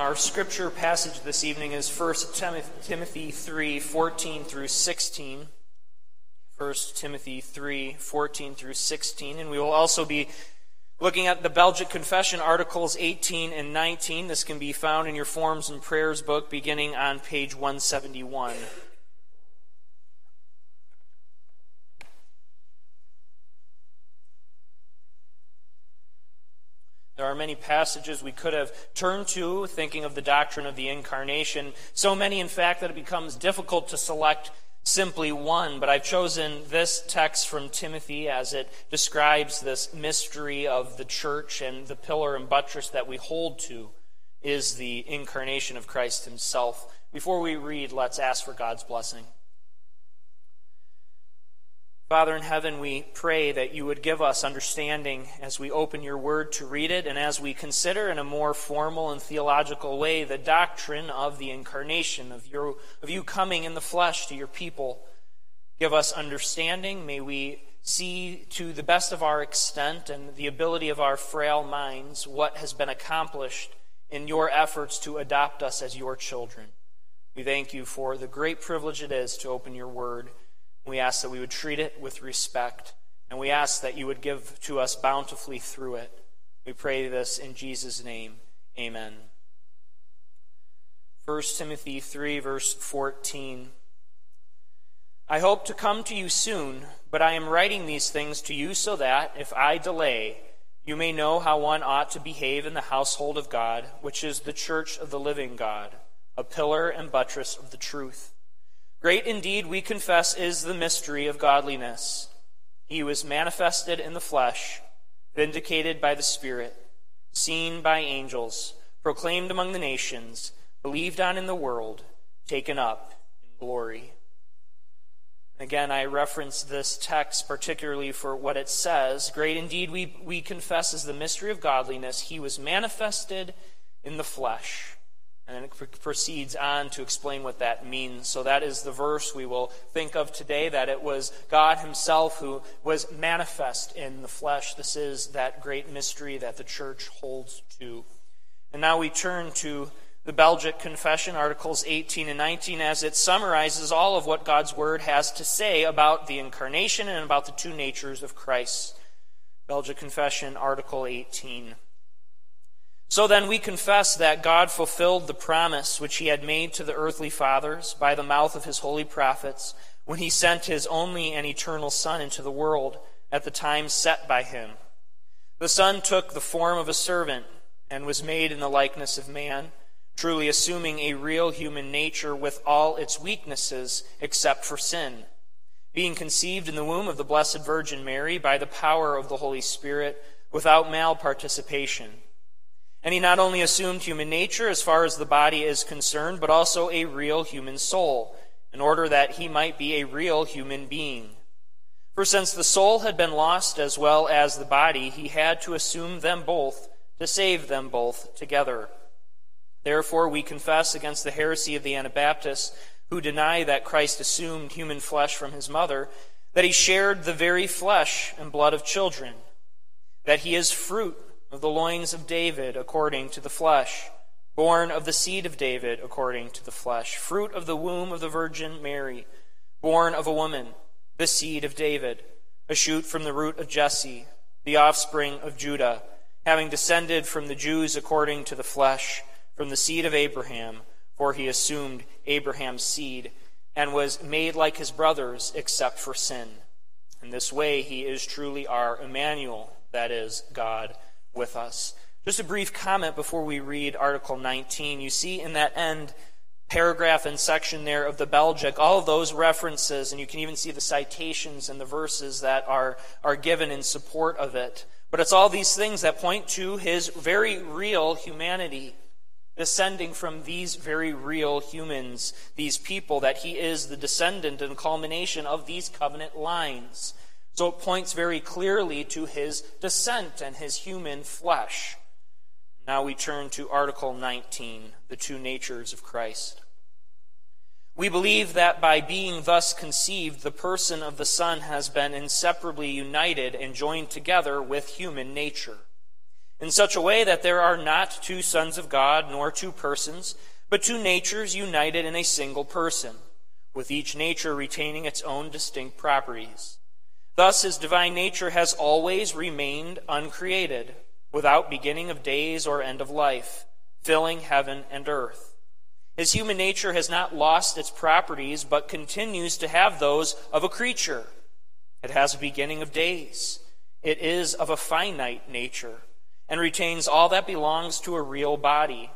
Our scripture passage this evening is 1 Timothy 3 14 through 16. 1 Timothy 3 14 through 16. And we will also be looking at the Belgic Confession, Articles 18 and 19. This can be found in your Forms and Prayers book beginning on page 171. Are many passages we could have turned to thinking of the doctrine of the incarnation. So many, in fact, that it becomes difficult to select simply one. But I've chosen this text from Timothy as it describes this mystery of the church and the pillar and buttress that we hold to is the incarnation of Christ himself. Before we read, let's ask for God's blessing. Father in heaven, we pray that you would give us understanding as we open your word to read it and as we consider in a more formal and theological way the doctrine of the incarnation, of, your, of you coming in the flesh to your people. Give us understanding. May we see to the best of our extent and the ability of our frail minds what has been accomplished in your efforts to adopt us as your children. We thank you for the great privilege it is to open your word. We ask that we would treat it with respect, and we ask that you would give to us bountifully through it. We pray this in Jesus' name. Amen. 1 Timothy 3, verse 14. I hope to come to you soon, but I am writing these things to you so that, if I delay, you may know how one ought to behave in the household of God, which is the church of the living God, a pillar and buttress of the truth. Great indeed, we confess, is the mystery of godliness. He was manifested in the flesh, vindicated by the Spirit, seen by angels, proclaimed among the nations, believed on in the world, taken up in glory. Again, I reference this text particularly for what it says. Great indeed, we, we confess, is the mystery of godliness. He was manifested in the flesh and then it proceeds on to explain what that means. So that is the verse we will think of today that it was God Himself who was manifest in the flesh. This is that great mystery that the church holds to. And now we turn to the Belgic Confession, Articles 18 and 19, as it summarizes all of what God's Word has to say about the incarnation and about the two natures of Christ. Belgic Confession, Article 18. So then we confess that God fulfilled the promise which he had made to the earthly fathers by the mouth of his holy prophets when he sent his only and eternal Son into the world at the time set by him. The Son took the form of a servant and was made in the likeness of man, truly assuming a real human nature with all its weaknesses except for sin. Being conceived in the womb of the Blessed Virgin Mary by the power of the Holy Spirit without male participation and he not only assumed human nature as far as the body is concerned, but also a real human soul, in order that he might be a real human being. For since the soul had been lost as well as the body, he had to assume them both to save them both together. Therefore, we confess against the heresy of the Anabaptists, who deny that Christ assumed human flesh from his mother, that he shared the very flesh and blood of children, that he is fruit of the loins of David according to the flesh, born of the seed of David according to the flesh, fruit of the womb of the Virgin Mary, born of a woman, the seed of David, a shoot from the root of Jesse, the offspring of Judah, having descended from the Jews according to the flesh, from the seed of Abraham, for he assumed Abraham's seed, and was made like his brothers except for sin. In this way he is truly our Emmanuel, that is, God with us. Just a brief comment before we read Article 19. You see in that end paragraph and section there of the Belgic, all those references, and you can even see the citations and the verses that are, are given in support of it. But it's all these things that point to his very real humanity, descending from these very real humans, these people, that he is the descendant and culmination of these covenant lines. So it points very clearly to his descent and his human flesh. Now we turn to Article 19, the two natures of Christ. We believe that by being thus conceived, the person of the Son has been inseparably united and joined together with human nature. in such a way that there are not two sons of God nor two persons, but two natures united in a single person, with each nature retaining its own distinct properties. Thus, his divine nature has always remained uncreated, without beginning of days or end of life, filling heaven and earth. His human nature has not lost its properties, but continues to have those of a creature. It has a beginning of days. It is of a finite nature, and retains all that belongs to a real body.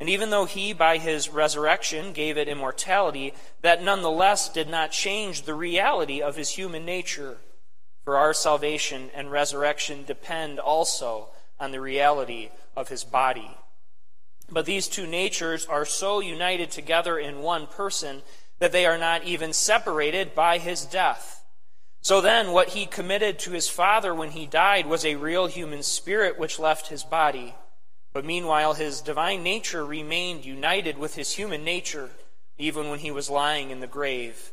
And even though he, by his resurrection, gave it immortality, that nonetheless did not change the reality of his human nature. For our salvation and resurrection depend also on the reality of his body. But these two natures are so united together in one person that they are not even separated by his death. So then, what he committed to his Father when he died was a real human spirit which left his body. But meanwhile, his divine nature remained united with his human nature, even when he was lying in the grave.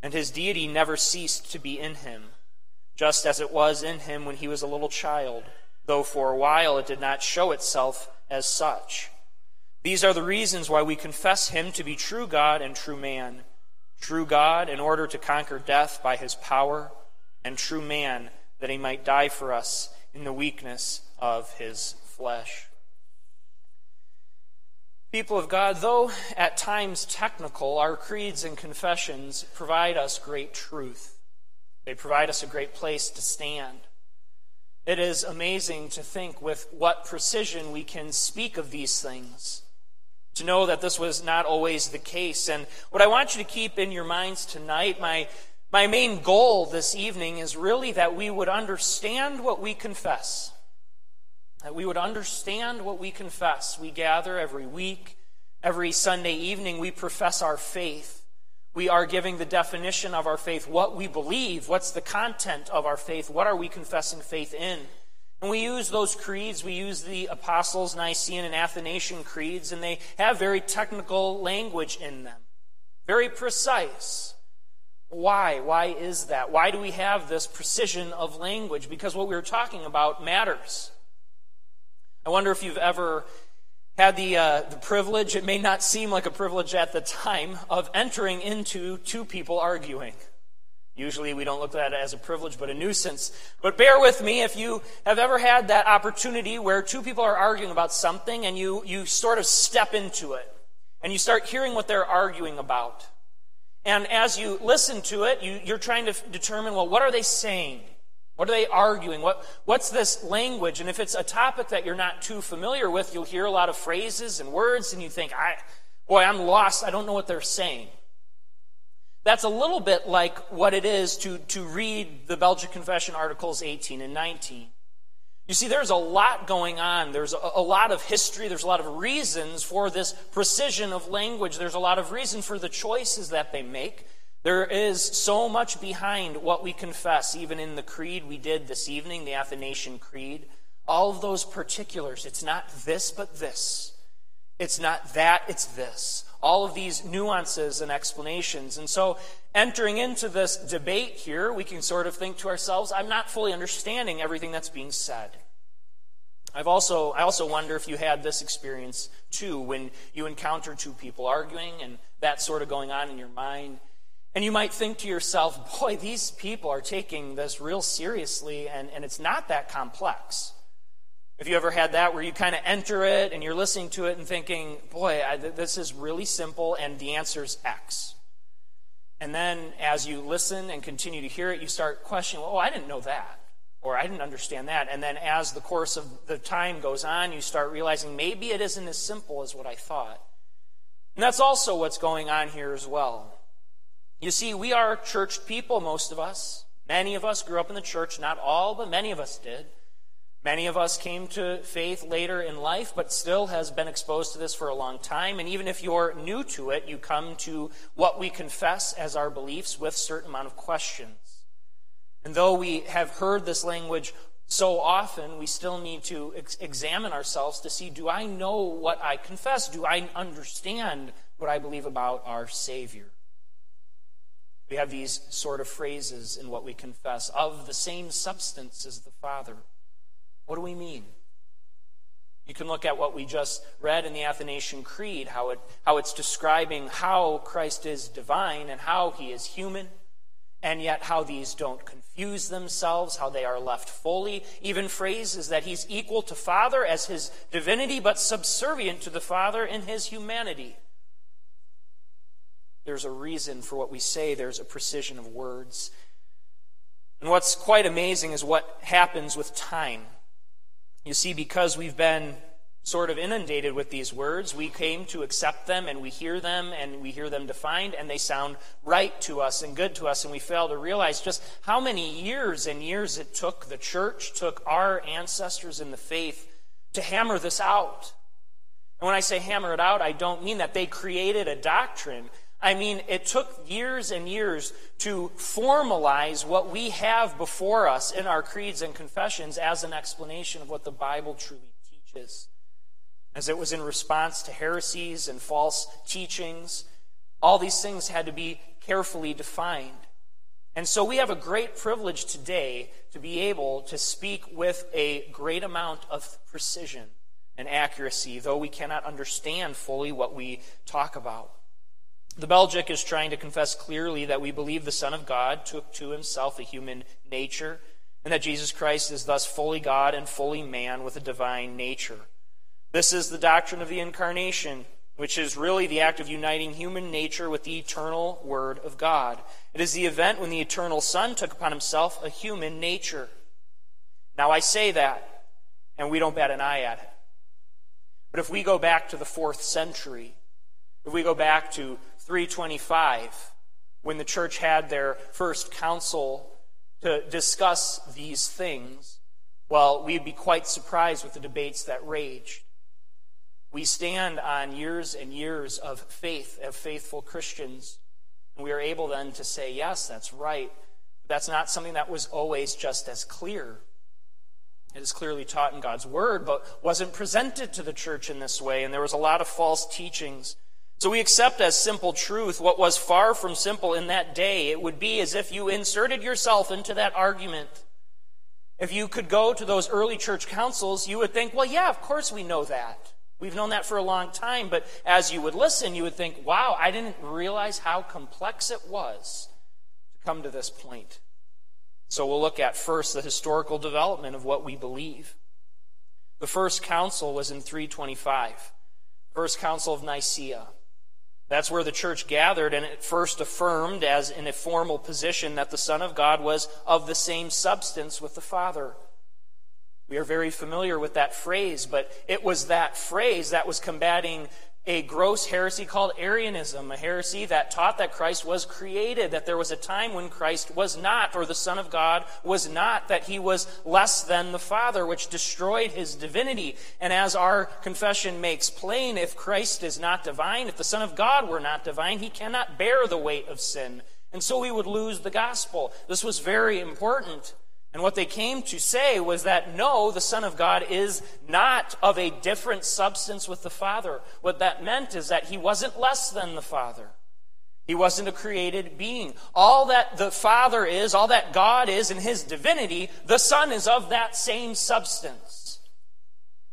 And his deity never ceased to be in him, just as it was in him when he was a little child, though for a while it did not show itself as such. These are the reasons why we confess him to be true God and true man. True God in order to conquer death by his power, and true man that he might die for us in the weakness of his flesh. People of God, though at times technical, our creeds and confessions provide us great truth. They provide us a great place to stand. It is amazing to think with what precision we can speak of these things to know that this was not always the case. And what I want you to keep in your minds tonight, my, my main goal this evening is really that we would understand what we confess. That we would understand what we confess. We gather every week, every Sunday evening, we profess our faith. We are giving the definition of our faith, what we believe, what's the content of our faith, what are we confessing faith in. And we use those creeds, we use the Apostles' Nicene and Athanasian creeds, and they have very technical language in them, very precise. Why? Why is that? Why do we have this precision of language? Because what we are talking about matters. I wonder if you've ever had the, uh, the privilege, it may not seem like a privilege at the time, of entering into two people arguing. Usually we don't look at it as a privilege, but a nuisance. But bear with me if you have ever had that opportunity where two people are arguing about something and you, you sort of step into it and you start hearing what they're arguing about. And as you listen to it, you, you're trying to determine, well, what are they saying? What are they arguing? What, what's this language? And if it's a topic that you're not too familiar with, you'll hear a lot of phrases and words and you think, I, boy, I'm lost. I don't know what they're saying. That's a little bit like what it is to, to read the Belgic Confession Articles 18 and 19. You see, there's a lot going on. There's a, a, lot of history. There's a lot of reasons for this precision of language. There's a lot of reason for the choices that they make. There is so much behind what we confess, even in the creed we did this evening, the Athanasian Creed. All of those particulars. It's not this, but this. It's not that, it's this all of these nuances and explanations. And so, entering into this debate here, we can sort of think to ourselves, I'm not fully understanding everything that's being said. I've also, I also wonder if you had this experience too when you encounter two people arguing and that sort of going on in your mind. And you might think to yourself, boy, these people are taking this real seriously, and, and it's not that complex. If you ever had that where you kind of enter it and you're listening to it and thinking, boy, I, this is really simple and the answer is X? And then as you listen and continue to hear it, you start questioning, oh, I didn't know that. Or I didn't understand that. And then as the course of the time goes on, you start realizing maybe it isn't as simple as what I thought. And that's also what's going on here as well. You see, we are church people, most of us. Many of us grew up in the church, not all, but many of us did. Many of us came to faith later in life, but still has been exposed to this for a long time. And even if you're new to it, you come to what we confess as our beliefs with certain amount of questions. And though we have heard this language so often, we still need to ex- examine ourselves to see do I know what I confess? Do I understand what I believe about our Savior? We have these sort of phrases in what we confess of the same substance as the Father. What do we mean? You can look at what we just read in the Athanasian Creed, how, it, how it's describing how Christ is divine and how he is human, and yet how these don't confuse themselves, how they are left fully. Even phrases that he's equal to Father as his divinity, but subservient to the Father in his humanity. There's a reason for what we say, there's a precision of words. And what's quite amazing is what happens with time. You see, because we've been sort of inundated with these words, we came to accept them and we hear them and we hear them defined and they sound right to us and good to us, and we fail to realize just how many years and years it took the church, took our ancestors in the faith to hammer this out. And when I say hammer it out, I don't mean that they created a doctrine. I mean, it took years and years to formalize what we have before us in our creeds and confessions as an explanation of what the Bible truly teaches. As it was in response to heresies and false teachings, all these things had to be carefully defined. And so we have a great privilege today to be able to speak with a great amount of precision and accuracy, though we cannot understand fully what we talk about. The Belgic is trying to confess clearly that we believe the Son of God took to himself a human nature, and that Jesus Christ is thus fully God and fully man with a divine nature. This is the doctrine of the incarnation, which is really the act of uniting human nature with the eternal Word of God. It is the event when the eternal Son took upon himself a human nature. Now, I say that, and we don't bat an eye at it. But if we go back to the fourth century, if we go back to 325, when the church had their first council to discuss these things, well, we'd be quite surprised with the debates that raged. We stand on years and years of faith, of faithful Christians, and we are able then to say, yes, that's right. That's not something that was always just as clear. It is clearly taught in God's Word, but wasn't presented to the church in this way, and there was a lot of false teachings. So we accept as simple truth what was far from simple in that day. It would be as if you inserted yourself into that argument. If you could go to those early church councils, you would think, well, yeah, of course we know that. We've known that for a long time. But as you would listen, you would think, wow, I didn't realize how complex it was to come to this point. So we'll look at first the historical development of what we believe. The first council was in 325, First Council of Nicaea. That's where the church gathered and it first affirmed, as in a formal position, that the Son of God was of the same substance with the Father. We are very familiar with that phrase, but it was that phrase that was combating a gross heresy called Arianism, a heresy that taught that Christ was created, that there was a time when Christ was not, or the Son of God was not, that he was less than the Father, which destroyed his divinity. And as our confession makes plain, if Christ is not divine, if the Son of God were not divine, he cannot bear the weight of sin. And so we would lose the gospel. This was very important. And what they came to say was that no, the Son of God is not of a different substance with the Father. What that meant is that he wasn't less than the Father. He wasn't a created being. All that the Father is, all that God is in his divinity, the Son is of that same substance.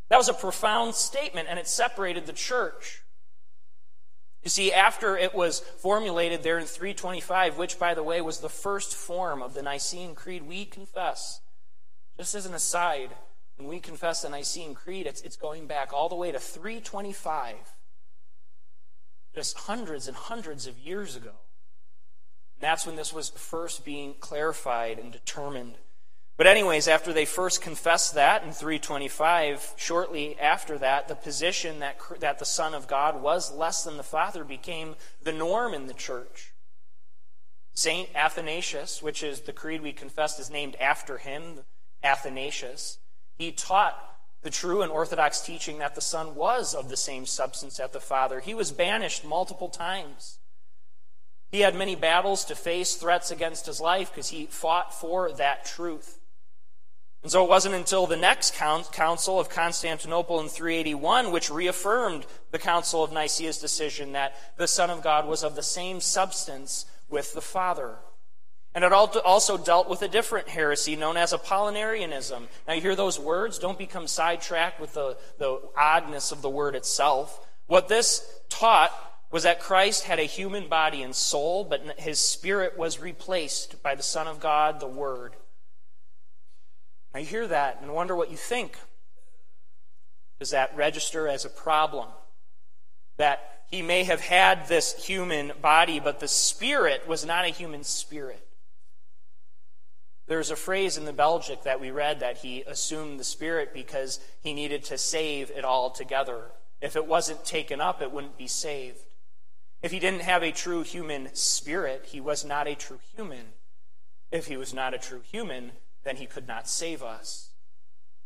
That was a profound statement, and it separated the church. You see, after it was formulated there in 325, which, by the way, was the first form of the Nicene Creed, we confess, just as an aside, when we confess the Nicene Creed, it's, it's going back all the way to 325, just hundreds and hundreds of years ago. And that's when this was first being clarified and determined. But, anyways, after they first confessed that in 325, shortly after that, the position that, that the Son of God was less than the Father became the norm in the church. Saint Athanasius, which is the creed we confessed is named after him, Athanasius, he taught the true and orthodox teaching that the Son was of the same substance as the Father. He was banished multiple times. He had many battles to face, threats against his life, because he fought for that truth. And so it wasn't until the next Council of Constantinople in 381, which reaffirmed the Council of Nicaea's decision that the Son of God was of the same substance with the Father. And it also dealt with a different heresy known as Apollinarianism. Now, you hear those words? Don't become sidetracked with the, the oddness of the word itself. What this taught was that Christ had a human body and soul, but his spirit was replaced by the Son of God, the Word. You hear that and wonder what you think. Does that register as a problem? That he may have had this human body, but the spirit was not a human spirit. There's a phrase in the Belgic that we read that he assumed the Spirit because he needed to save it all together. If it wasn't taken up, it wouldn't be saved. If he didn't have a true human spirit, he was not a true human. If he was not a true human, then he could not save us.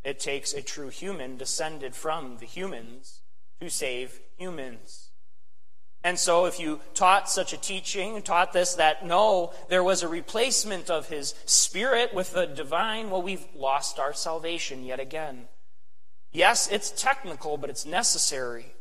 It takes a true human descended from the humans to save humans. And so, if you taught such a teaching, taught this, that no, there was a replacement of his spirit with the divine, well, we've lost our salvation yet again. Yes, it's technical, but it's necessary.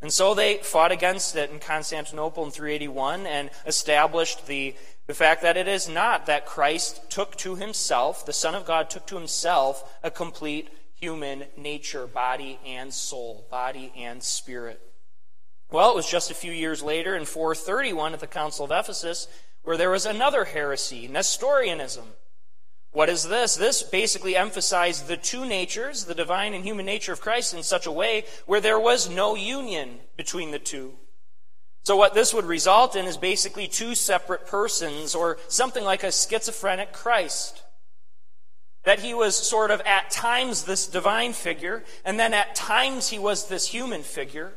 And so they fought against it in Constantinople in 381 and established the, the fact that it is not that Christ took to himself, the Son of God took to himself, a complete human nature, body and soul, body and spirit. Well, it was just a few years later in 431 at the Council of Ephesus where there was another heresy, Nestorianism. What is this? This basically emphasized the two natures, the divine and human nature of Christ, in such a way where there was no union between the two. So, what this would result in is basically two separate persons, or something like a schizophrenic Christ. That he was sort of at times this divine figure, and then at times he was this human figure.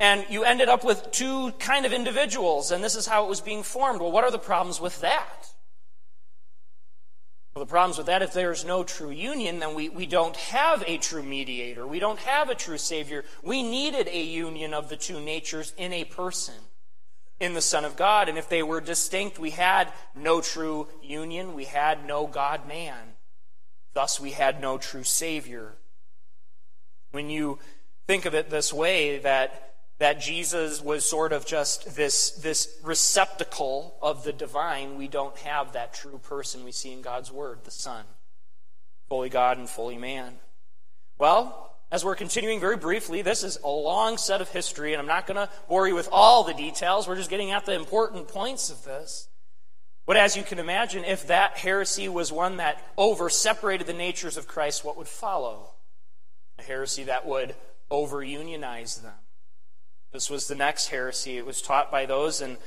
And you ended up with two kind of individuals, and this is how it was being formed. Well, what are the problems with that? Well, the problems with that, if there's no true union, then we, we don't have a true mediator. We don't have a true Savior. We needed a union of the two natures in a person, in the Son of God. And if they were distinct, we had no true union. We had no God man. Thus, we had no true Savior. When you think of it this way, that that Jesus was sort of just this, this receptacle of the divine, we don't have that true person we see in God's Word, the Son, fully God and fully man. Well, as we're continuing very briefly, this is a long set of history, and I'm not going to bore you with all the details. We're just getting at the important points of this. But as you can imagine, if that heresy was one that over separated the natures of Christ, what would follow? A heresy that would over unionize them this was the next heresy. It was taught by those, and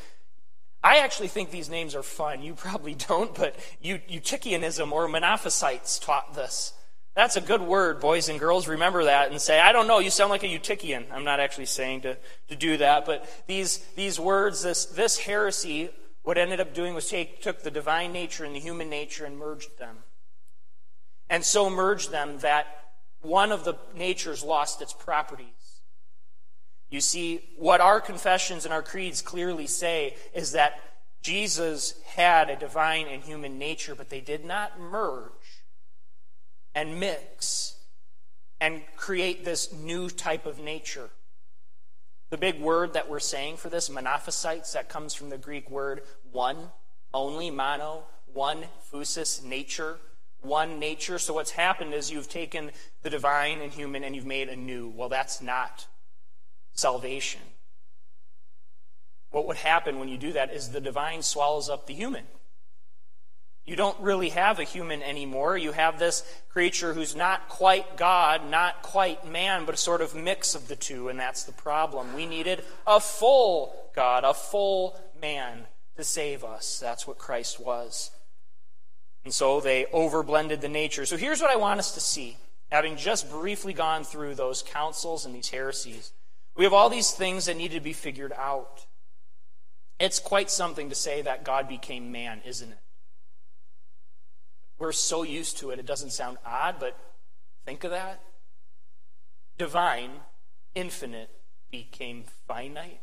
I actually think these names are fun. You probably don't, but Eutychianism or Monophysites taught this. That's a good word, boys and girls. Remember that and say, I don't know, you sound like a Eutychian. I'm not actually saying to, to do that, but these, these words, this, this heresy, what ended up doing was take, took the divine nature and the human nature and merged them. And so merged them that one of the natures lost its properties. You see, what our confessions and our creeds clearly say is that Jesus had a divine and human nature, but they did not merge and mix and create this new type of nature. The big word that we're saying for this, monophysites, that comes from the Greek word one, only, mono, one, phusis, nature, one nature. So what's happened is you've taken the divine and human and you've made a new. Well, that's not salvation. What would happen when you do that is the divine swallows up the human. You don't really have a human anymore. You have this creature who's not quite God, not quite man, but a sort of mix of the two, and that's the problem. We needed a full God, a full man to save us. That's what Christ was. And so they overblended the nature. So here's what I want us to see, having just briefly gone through those councils and these heresies. We have all these things that need to be figured out. It's quite something to say that God became man, isn't it? We're so used to it, it doesn't sound odd, but think of that. Divine, infinite, became finite.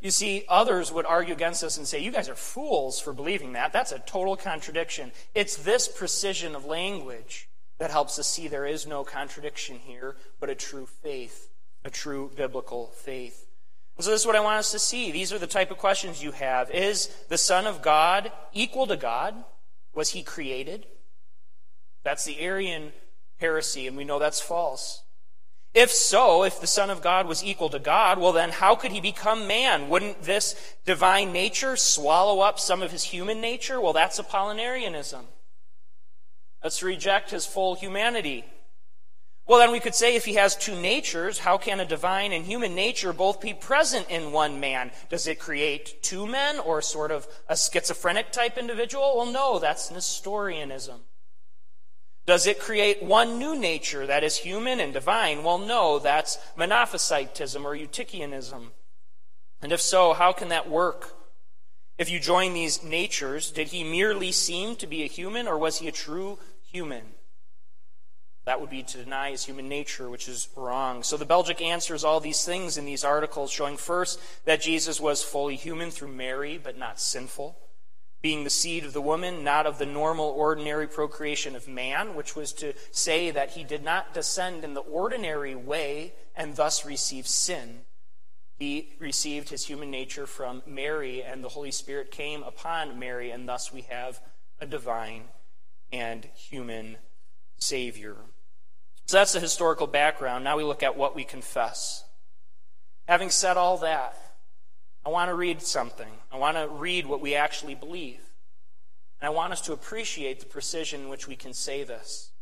You see, others would argue against us and say, You guys are fools for believing that. That's a total contradiction. It's this precision of language that helps us see there is no contradiction here, but a true faith a true biblical faith. so this is what I want us to see. These are the type of questions you have. Is the Son of God equal to God? Was he created? That's the Arian heresy, and we know that's false. If so, if the Son of God was equal to God, well, then how could he become man? Wouldn't this divine nature swallow up some of his human nature? Well, that's Apollinarianism. Let's reject his full humanity. Well, then we could say if he has two natures, how can a divine and human nature both be present in one man? Does it create two men or sort of a schizophrenic type individual? Well, no, that's Nestorianism. Does it create one new nature that is human and divine? Well, no, that's Monophysitism or Eutychianism. And if so, how can that work? If you join these natures, did he merely seem to be a human or was he a true human? That would be to deny his human nature, which is wrong. So the Belgic answers all these things in these articles, showing first that Jesus was fully human through Mary, but not sinful being the seed of the woman, not of the normal, ordinary procreation of man, which was to say that he did not descend in the ordinary way and thus receive sin. He received his human nature from Mary, and the Holy Spirit came upon Mary, and thus we have a divine and human Savior. So that's the historical background. Now we look at what we confess. Having said all that, I want to read something. I want to read what we actually believe. And I want us to appreciate the precision in which we can say this.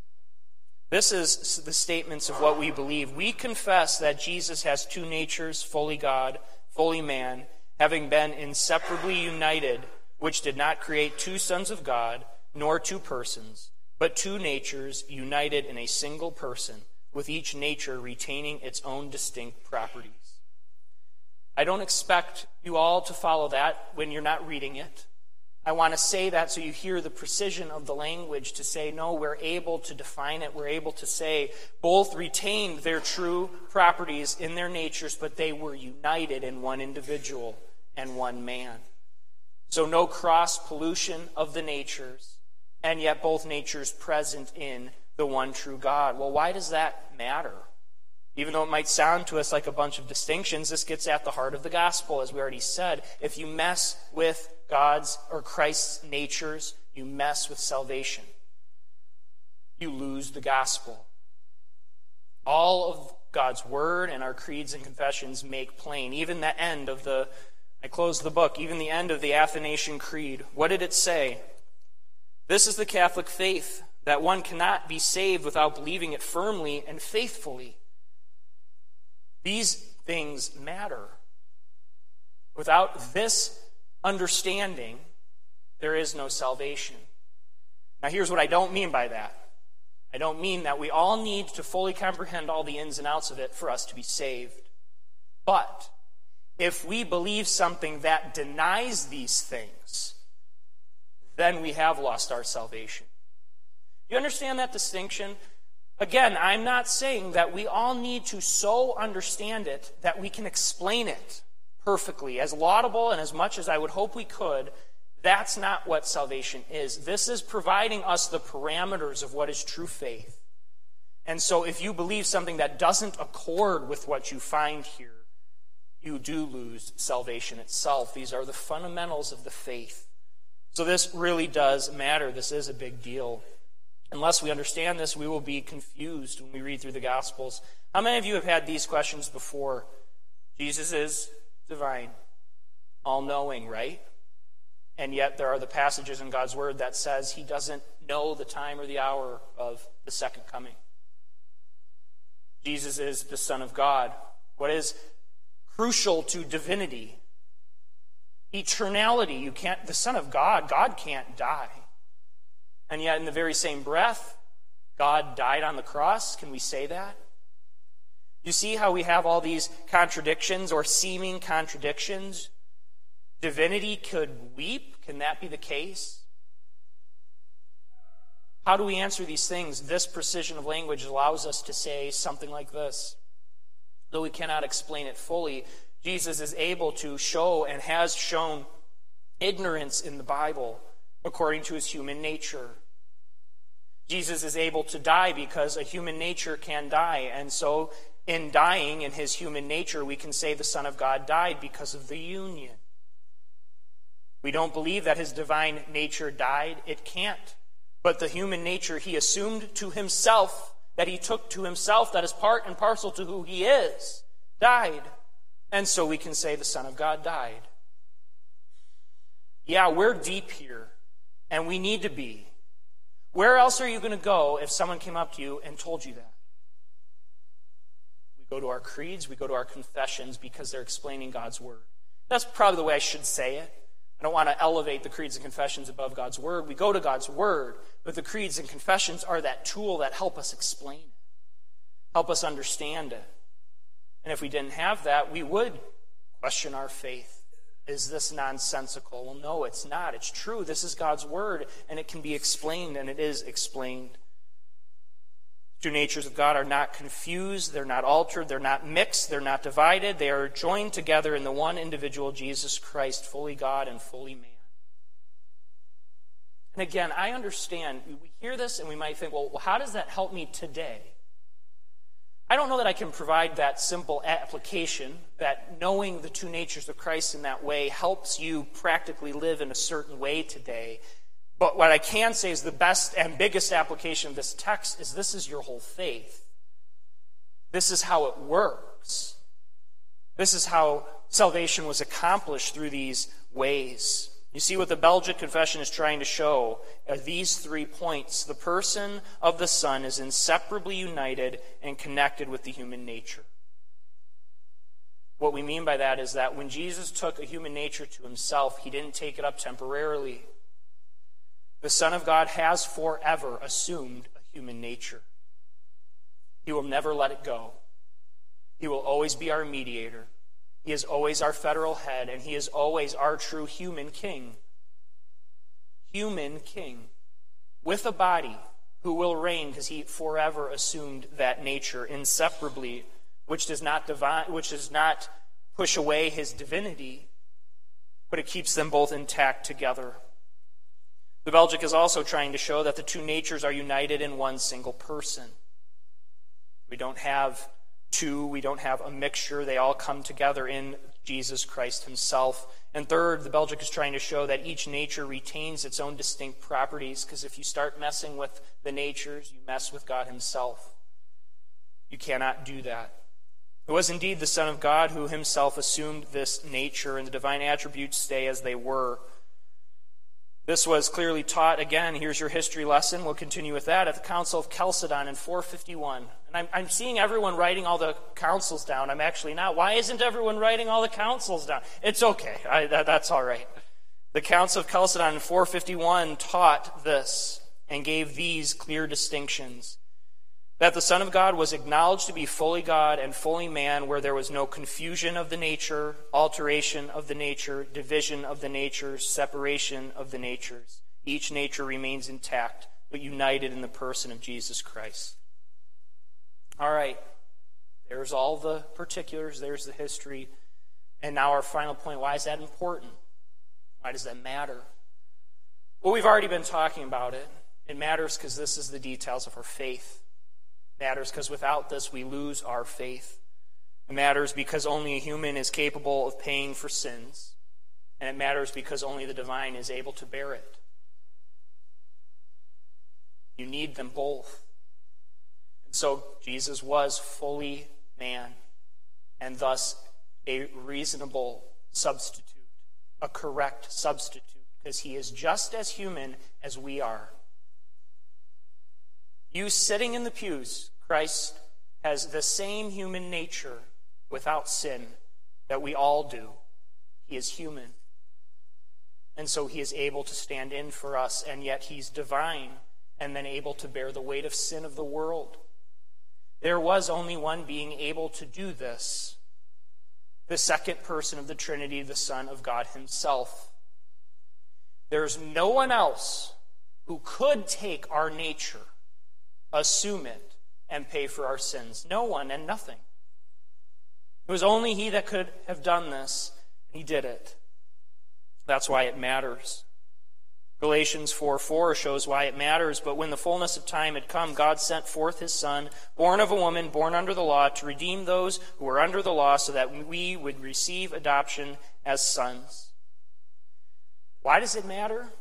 This is the statements of what we believe. We confess that Jesus has two natures, fully God, fully man, having been inseparably united, which did not create two sons of God, nor two persons, but two natures united in a single person, with each nature retaining its own distinct properties. I don't expect you all to follow that when you're not reading it. I want to say that so you hear the precision of the language to say, no, we're able to define it. We're able to say both retained their true properties in their natures, but they were united in one individual and one man. So no cross pollution of the natures, and yet both natures present in the one true God. Well, why does that matter? Even though it might sound to us like a bunch of distinctions, this gets at the heart of the gospel, as we already said. If you mess with God's or Christ's natures, you mess with salvation. You lose the gospel. All of God's word and our creeds and confessions make plain. Even the end of the, I close the book, even the end of the Athanasian Creed. What did it say? This is the Catholic faith, that one cannot be saved without believing it firmly and faithfully. These things matter. Without this understanding, there is no salvation. Now, here's what I don't mean by that. I don't mean that we all need to fully comprehend all the ins and outs of it for us to be saved. But if we believe something that denies these things, then we have lost our salvation. You understand that distinction? Again, I'm not saying that we all need to so understand it that we can explain it perfectly, as laudable and as much as I would hope we could. That's not what salvation is. This is providing us the parameters of what is true faith. And so if you believe something that doesn't accord with what you find here, you do lose salvation itself. These are the fundamentals of the faith. So this really does matter. This is a big deal. Unless we understand this, we will be confused when we read through the Gospels. How many of you have had these questions before? Jesus is divine, all knowing, right? And yet there are the passages in God's Word that says he doesn't know the time or the hour of the second coming. Jesus is the Son of God. What is crucial to divinity? Eternality. You can't, the Son of God, God can't die. And yet, in the very same breath, God died on the cross. Can we say that? You see how we have all these contradictions or seeming contradictions? Divinity could weep. Can that be the case? How do we answer these things? This precision of language allows us to say something like this. Though we cannot explain it fully, Jesus is able to show and has shown ignorance in the Bible according to his human nature. Jesus is able to die because a human nature can die. And so, in dying in his human nature, we can say the Son of God died because of the union. We don't believe that his divine nature died. It can't. But the human nature he assumed to himself, that he took to himself, that is part and parcel to who he is, died. And so we can say the Son of God died. Yeah, we're deep here, and we need to be. Where else are you going to go if someone came up to you and told you that? We go to our creeds, we go to our confessions because they're explaining God's word. That's probably the way I should say it. I don't want to elevate the creeds and confessions above God's word. We go to God's word, but the creeds and confessions are that tool that help us explain it, help us understand it. And if we didn't have that, we would question our faith. Is this nonsensical? Well, no, it's not. It's true. This is God's word, and it can be explained, and it is explained. Two natures of God are not confused, they're not altered, they're not mixed, they're not divided. They are joined together in the one individual, Jesus Christ, fully God and fully man. And again, I understand. We hear this and we might think, well, how does that help me today? I don't know that I can provide that simple application that knowing the two natures of Christ in that way helps you practically live in a certain way today. But what I can say is the best and biggest application of this text is this is your whole faith. This is how it works. This is how salvation was accomplished through these ways. You see what the Belgic Confession is trying to show are these three points. The person of the Son is inseparably united and connected with the human nature. What we mean by that is that when Jesus took a human nature to himself, he didn't take it up temporarily. The Son of God has forever assumed a human nature. He will never let it go. He will always be our mediator. He is always our federal head, and He is always our true human king. Human king with a body who will reign because He forever assumed that nature inseparably, which does not divine, which does not push away His divinity, but it keeps them both intact together. The Belgic is also trying to show that the two natures are united in one single person. We don't have two, we don't have a mixture. They all come together in Jesus Christ himself. And third, the Belgic is trying to show that each nature retains its own distinct properties, because if you start messing with the natures, you mess with God himself. You cannot do that. It was indeed the Son of God who himself assumed this nature, and the divine attributes stay as they were. This was clearly taught, again, here's your history lesson. We'll continue with that at the Council of Chalcedon in 451. And I'm, I'm seeing everyone writing all the councils down. I'm actually not. Why isn't everyone writing all the councils down? It's okay. I, that, that's all right. The Council of Chalcedon in 451 taught this and gave these clear distinctions that the Son of God was acknowledged to be fully God and fully man, where there was no confusion of the nature, alteration of the nature, division of the natures, separation of the natures. Each nature remains intact, but united in the person of Jesus Christ. All right, there's all the particulars, there's the history. And now our final point why is that important? Why does that matter? Well, we've already been talking about it. It matters because this is the details of our faith matters because without this, we lose our faith. It matters because only a human is capable of paying for sins. And it matters because only the divine is able to bear it. You need them both. And so Jesus was fully man and thus a reasonable substitute, a correct substitute, because he is just as human as we are. You sitting in the pews, Christ has the same human nature without sin that we all do. He is human. And so he is able to stand in for us, and yet he's divine and then able to bear the weight of sin of the world. There was only one being able to do this the second person of the Trinity, the Son of God Himself. There's no one else who could take our nature assume it, and pay for our sins. No one and nothing. It was only He that could have done this, and He did it. That's why it matters. Galatians 4 4 shows why it matters. But when the fullness of time had come, God sent forth his Son, born of a woman, born under the law, to redeem those who were under the law, so that we would receive adoption as sons. Why does it matter?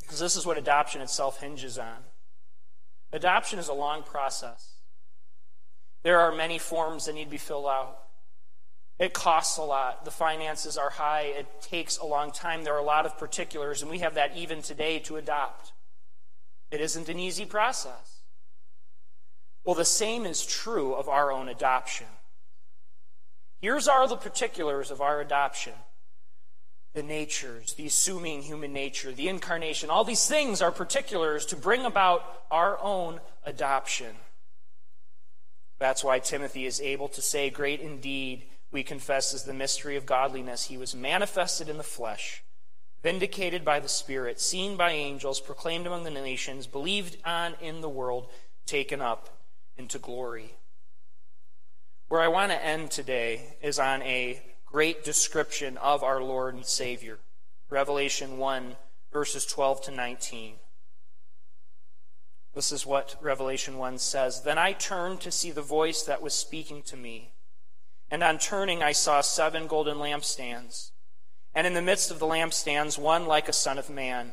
Because this is what adoption itself hinges on. Adoption is a long process. There are many forms that need to be filled out. It costs a lot. The finances are high. It takes a long time. There are a lot of particulars, and we have that even today to adopt. It isn't an easy process. Well, the same is true of our own adoption. Here's are the particulars of our adoption the natures, the assuming human nature, the incarnation. All these things are particulars to bring about our own adoption. That's why Timothy is able to say, Great indeed we confess is the mystery of godliness. He was manifested in the flesh, vindicated by the Spirit, seen by angels, proclaimed among the nations, believed on in the world, taken up into glory. Where I want to end today is on a great description of our Lord and Savior. Revelation 1, verses 12 to 19. This is what Revelation 1 says. Then I turned to see the voice that was speaking to me. And on turning, I saw seven golden lampstands. And in the midst of the lampstands, one like a son of man,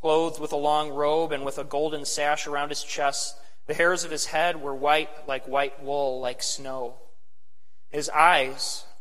clothed with a long robe and with a golden sash around his chest. The hairs of his head were white like white wool, like snow. His eyes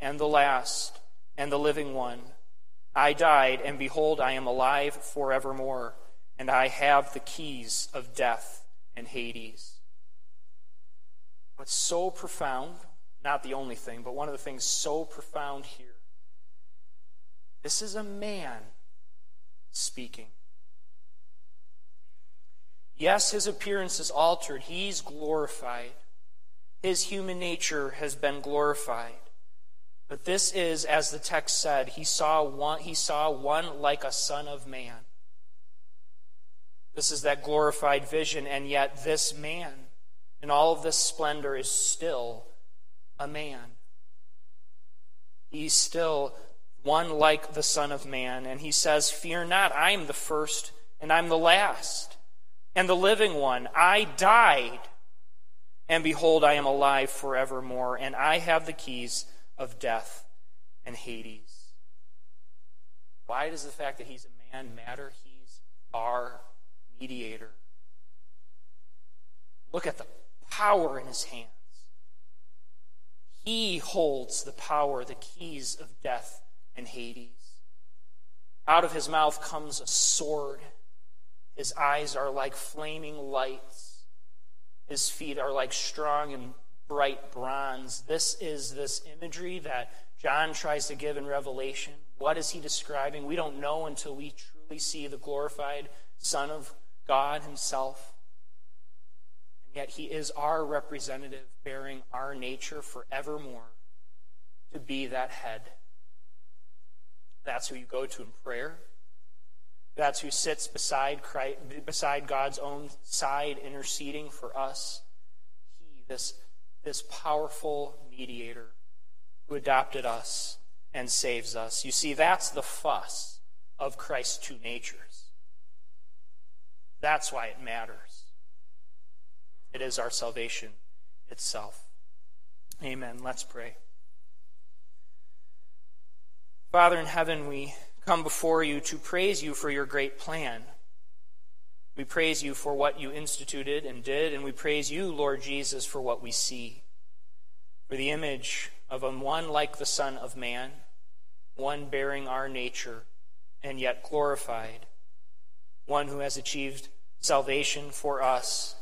and the last and the living one. I died, and behold, I am alive forevermore, and I have the keys of death and Hades. What's so profound not the only thing, but one of the things so profound here. This is a man speaking. Yes, his appearance is altered. He's glorified. His human nature has been glorified. But this is, as the text said, he saw one, he saw one like a son of man. This is that glorified vision, and yet this man, in all of this splendor, is still a man. He's still one like the Son of Man. And he says, Fear not, I am the first and I'm the last and the living one. I died, and behold, I am alive forevermore, and I have the keys of death and Hades. Why does the fact that he's a man matter? He's our mediator. Look at the power in his hands. He holds the power, the keys of death and Hades. Out of his mouth comes a sword. His eyes are like flaming lights. His feet are like strong and bright bronze. This is this imagery that John tries to give in Revelation. What is he describing? We don't know until we truly see the glorified Son of God himself. And yet he is our representative, bearing our nature forevermore to be that head. That's who you go to in prayer. That's who sits beside Christ, beside God's own side, interceding for us. He, this, this powerful mediator who adopted us and saves us. You see, that's the fuss of Christ's two natures. That's why it matters. It is our salvation itself. Amen. Let's pray. Father in heaven, we come before you to praise you for your great plan. We praise you for what you instituted and did, and we praise you, Lord Jesus, for what we see. For the image of a one like the Son of Man, one bearing our nature, and yet glorified, one who has achieved salvation for us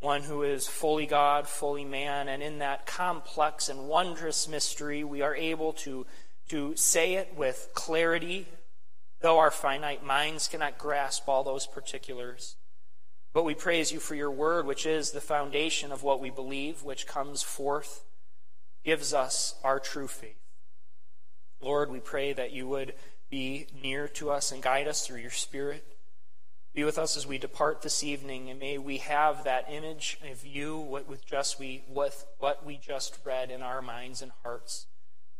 one who is fully God, fully man, and in that complex and wondrous mystery, we are able to, to say it with clarity though our finite minds cannot grasp all those particulars. But we praise you for your word, which is the foundation of what we believe, which comes forth, gives us our true faith. Lord, we pray that you would be near to us and guide us through your Spirit. Be with us as we depart this evening, and may we have that image of you with just we with what we just read in our minds and hearts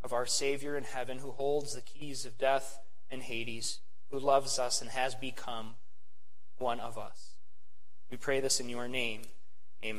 of our Savior in heaven, who holds the keys of death and Hades, who loves us and has become one of us. We pray this in your name.